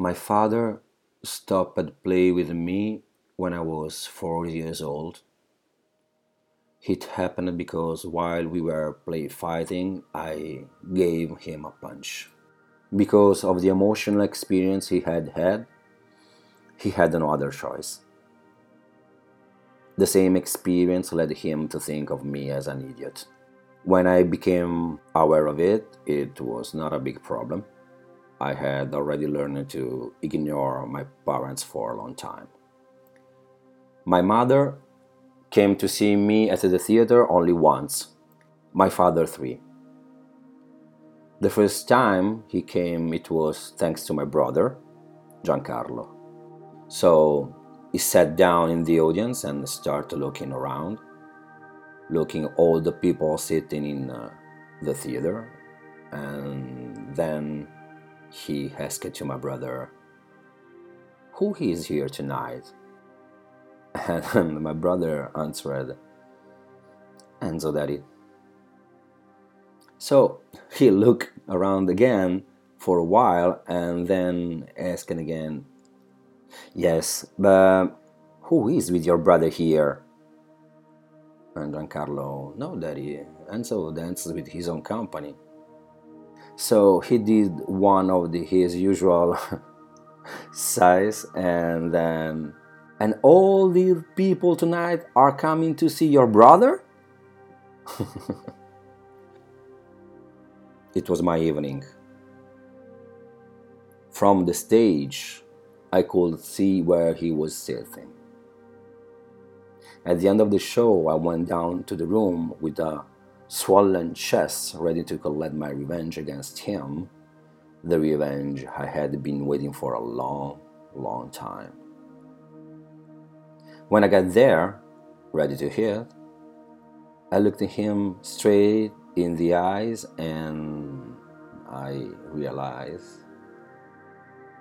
My father stopped play with me when I was four years old. It happened because while we were play fighting, I gave him a punch. Because of the emotional experience he had had, he had no other choice. The same experience led him to think of me as an idiot. When I became aware of it, it was not a big problem. I had already learned to ignore my parents for a long time. My mother came to see me at the theater only once, my father three. The first time he came, it was thanks to my brother, Giancarlo. So he sat down in the audience and started looking around, looking all the people sitting in uh, the theater, and then he asked to my brother, Who is here tonight? And my brother answered, Enzo Daddy. So he looked around again for a while and then asked again, Yes, but who is with your brother here? And Giancarlo, No, Daddy, Enzo dances with his own company. So he did one of the, his usual sighs and then and all the people tonight are coming to see your brother? it was my evening. From the stage, I could see where he was sitting. At the end of the show, I went down to the room with a swollen chest, ready to collect my revenge against him, the revenge I had been waiting for a long, long time. When I got there, ready to hit, I looked at him straight in the eyes and I realized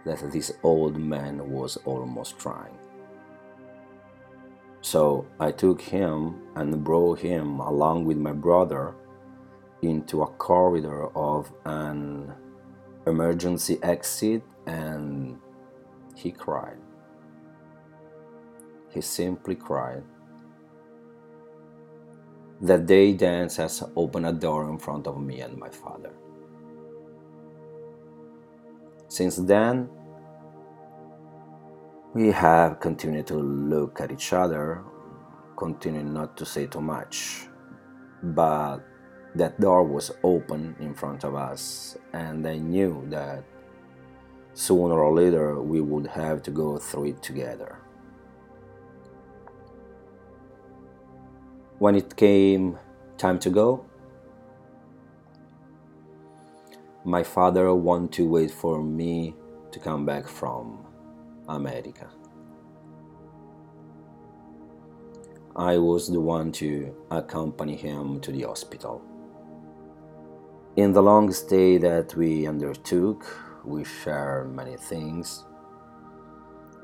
that this old man was almost crying. So I took him and brought him along with my brother into a corridor of an emergency exit and he cried. He simply cried. That day, dance has opened a door in front of me and my father. Since then, we have continued to look at each other, continuing not to say too much, but that door was open in front of us, and I knew that sooner or later we would have to go through it together. when it came time to go, my father wanted to wait for me to come back from America. I was the one to accompany him to the hospital. In the long stay that we undertook, we shared many things,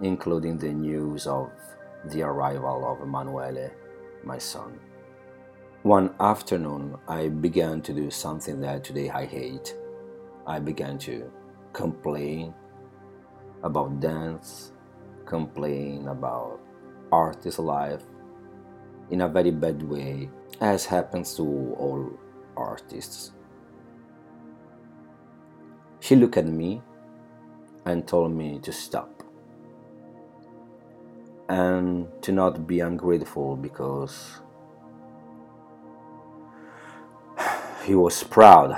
including the news of the arrival of Emanuele my son. One afternoon, I began to do something that today I hate. I began to complain about dance, complain about artist life in a very bad way, as happens to all artists. She looked at me and told me to stop and to not be ungrateful because he was proud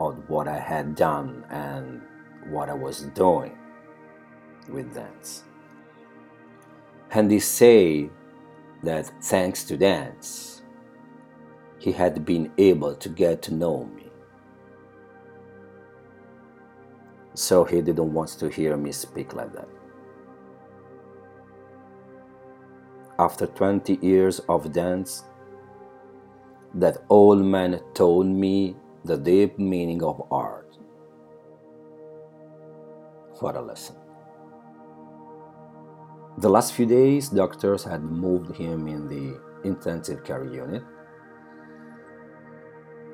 of what I had done and what I was doing with dance. And he said that thanks to dance, he had been able to get to know me. So he didn't want to hear me speak like that. after 20 years of dance, that old man told me the deep meaning of art. What a lesson. The last few days, doctors had moved him in the intensive care unit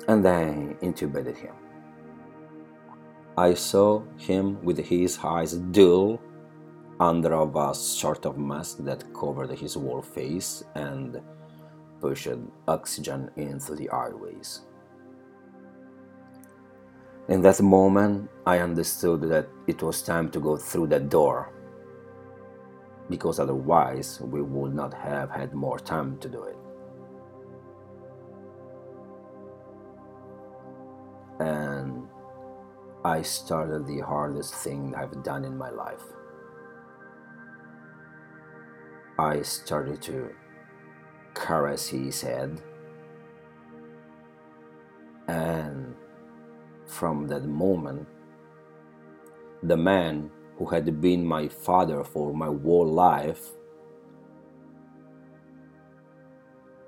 and they intubated him. I saw him with his eyes dull under a sort of mask that covered his whole face and pushed oxygen into the airways. In that moment, I understood that it was time to go through that door, because otherwise we would not have had more time to do it. And I started the hardest thing I've done in my life. I started to caress his head, and from that moment, the man who had been my father for my whole life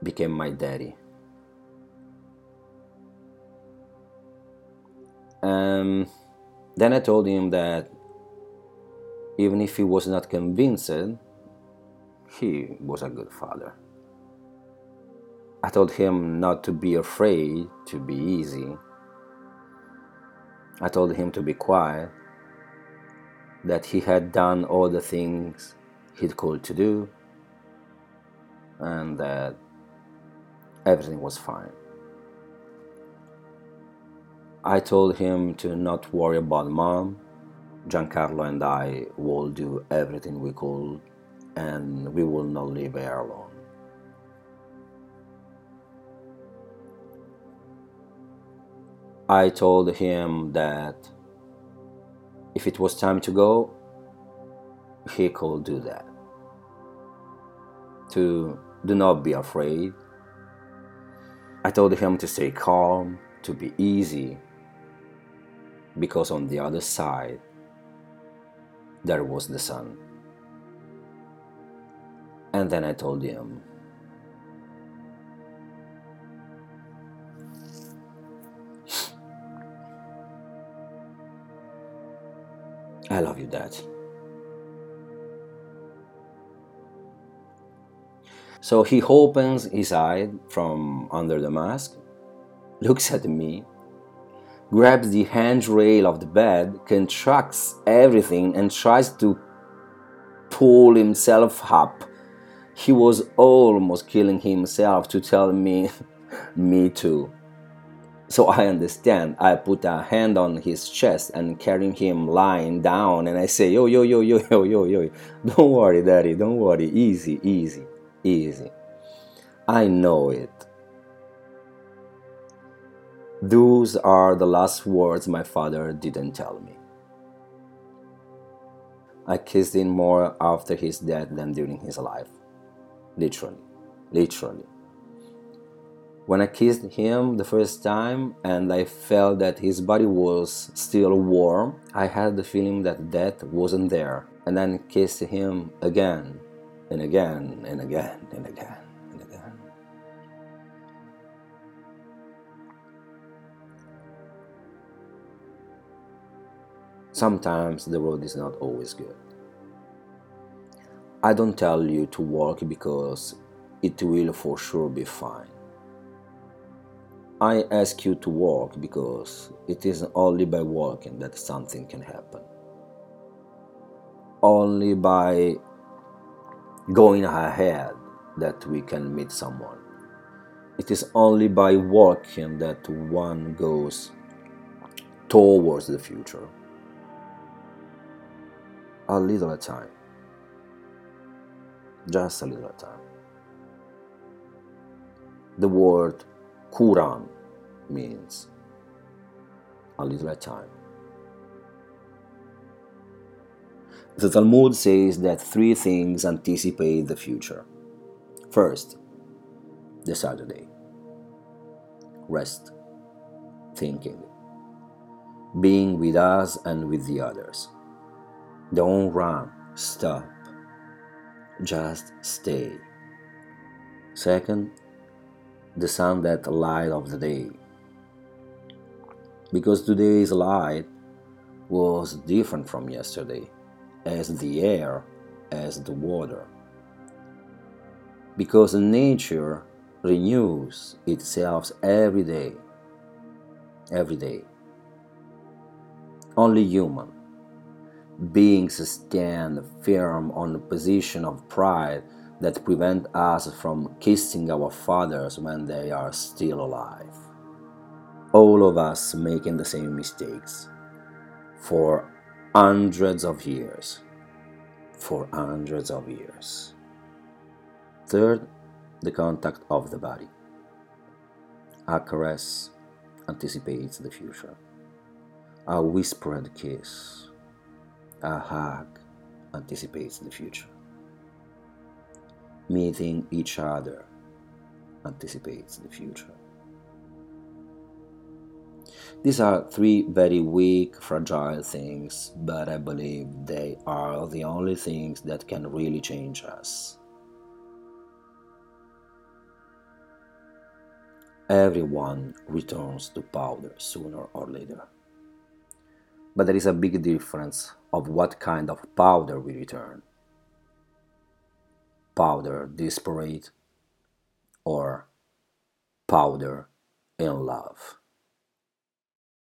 became my daddy. Um, then I told him that even if he was not convinced, he was a good father. I told him not to be afraid, to be easy. I told him to be quiet, that he had done all the things he could to do, and that everything was fine. I told him to not worry about mom. Giancarlo and I will do everything we could, and we will not leave her alone. I told him that if it was time to go, he could do that. To do not be afraid. I told him to stay calm, to be easy, because on the other side there was the sun. And then I told him I love you, Dad. So he opens his eye from under the mask, looks at me, grabs the handrail of the bed, contracts everything, and tries to pull himself up. He was almost killing himself to tell me, me too. So I understand. I put a hand on his chest and carrying him lying down, and I say, Yo, yo, yo, yo, yo, yo, yo. Don't worry, daddy, don't worry. Easy, easy, easy. I know it. Those are the last words my father didn't tell me. I kissed him more after his death than during his life. Literally. Literally when I kissed him the first time and I felt that his body was still warm, I had the feeling that death wasn't there. And then kissed him again and again and again and again and again. Sometimes the road is not always good. I don't tell you to walk because it will for sure be fine. I ask you to walk because it is only by walking that something can happen. Only by going ahead that we can meet someone. It is only by walking that one goes towards the future. A little at a time. Just a little at a time. The word Quran means a little time. The Talmud says that three things anticipate the future. First, the Saturday. Rest, thinking, being with us and with the others. Don't run, stop, just stay. Second, the sun that light of the day. Because today's light was different from yesterday, as the air, as the water. Because nature renews itself every day, every day. only human. Beings stand firm on the position of pride that prevent us from kissing our fathers when they are still alive. All of us making the same mistakes for hundreds of years. For hundreds of years. Third, the contact of the body. A caress anticipates the future. A whispered kiss a hug anticipates the future. Meeting each other anticipates the future. These are three very weak, fragile things, but I believe they are the only things that can really change us. Everyone returns to powder sooner or later. But there is a big difference of what kind of powder we return. Powder desperate or powder in love.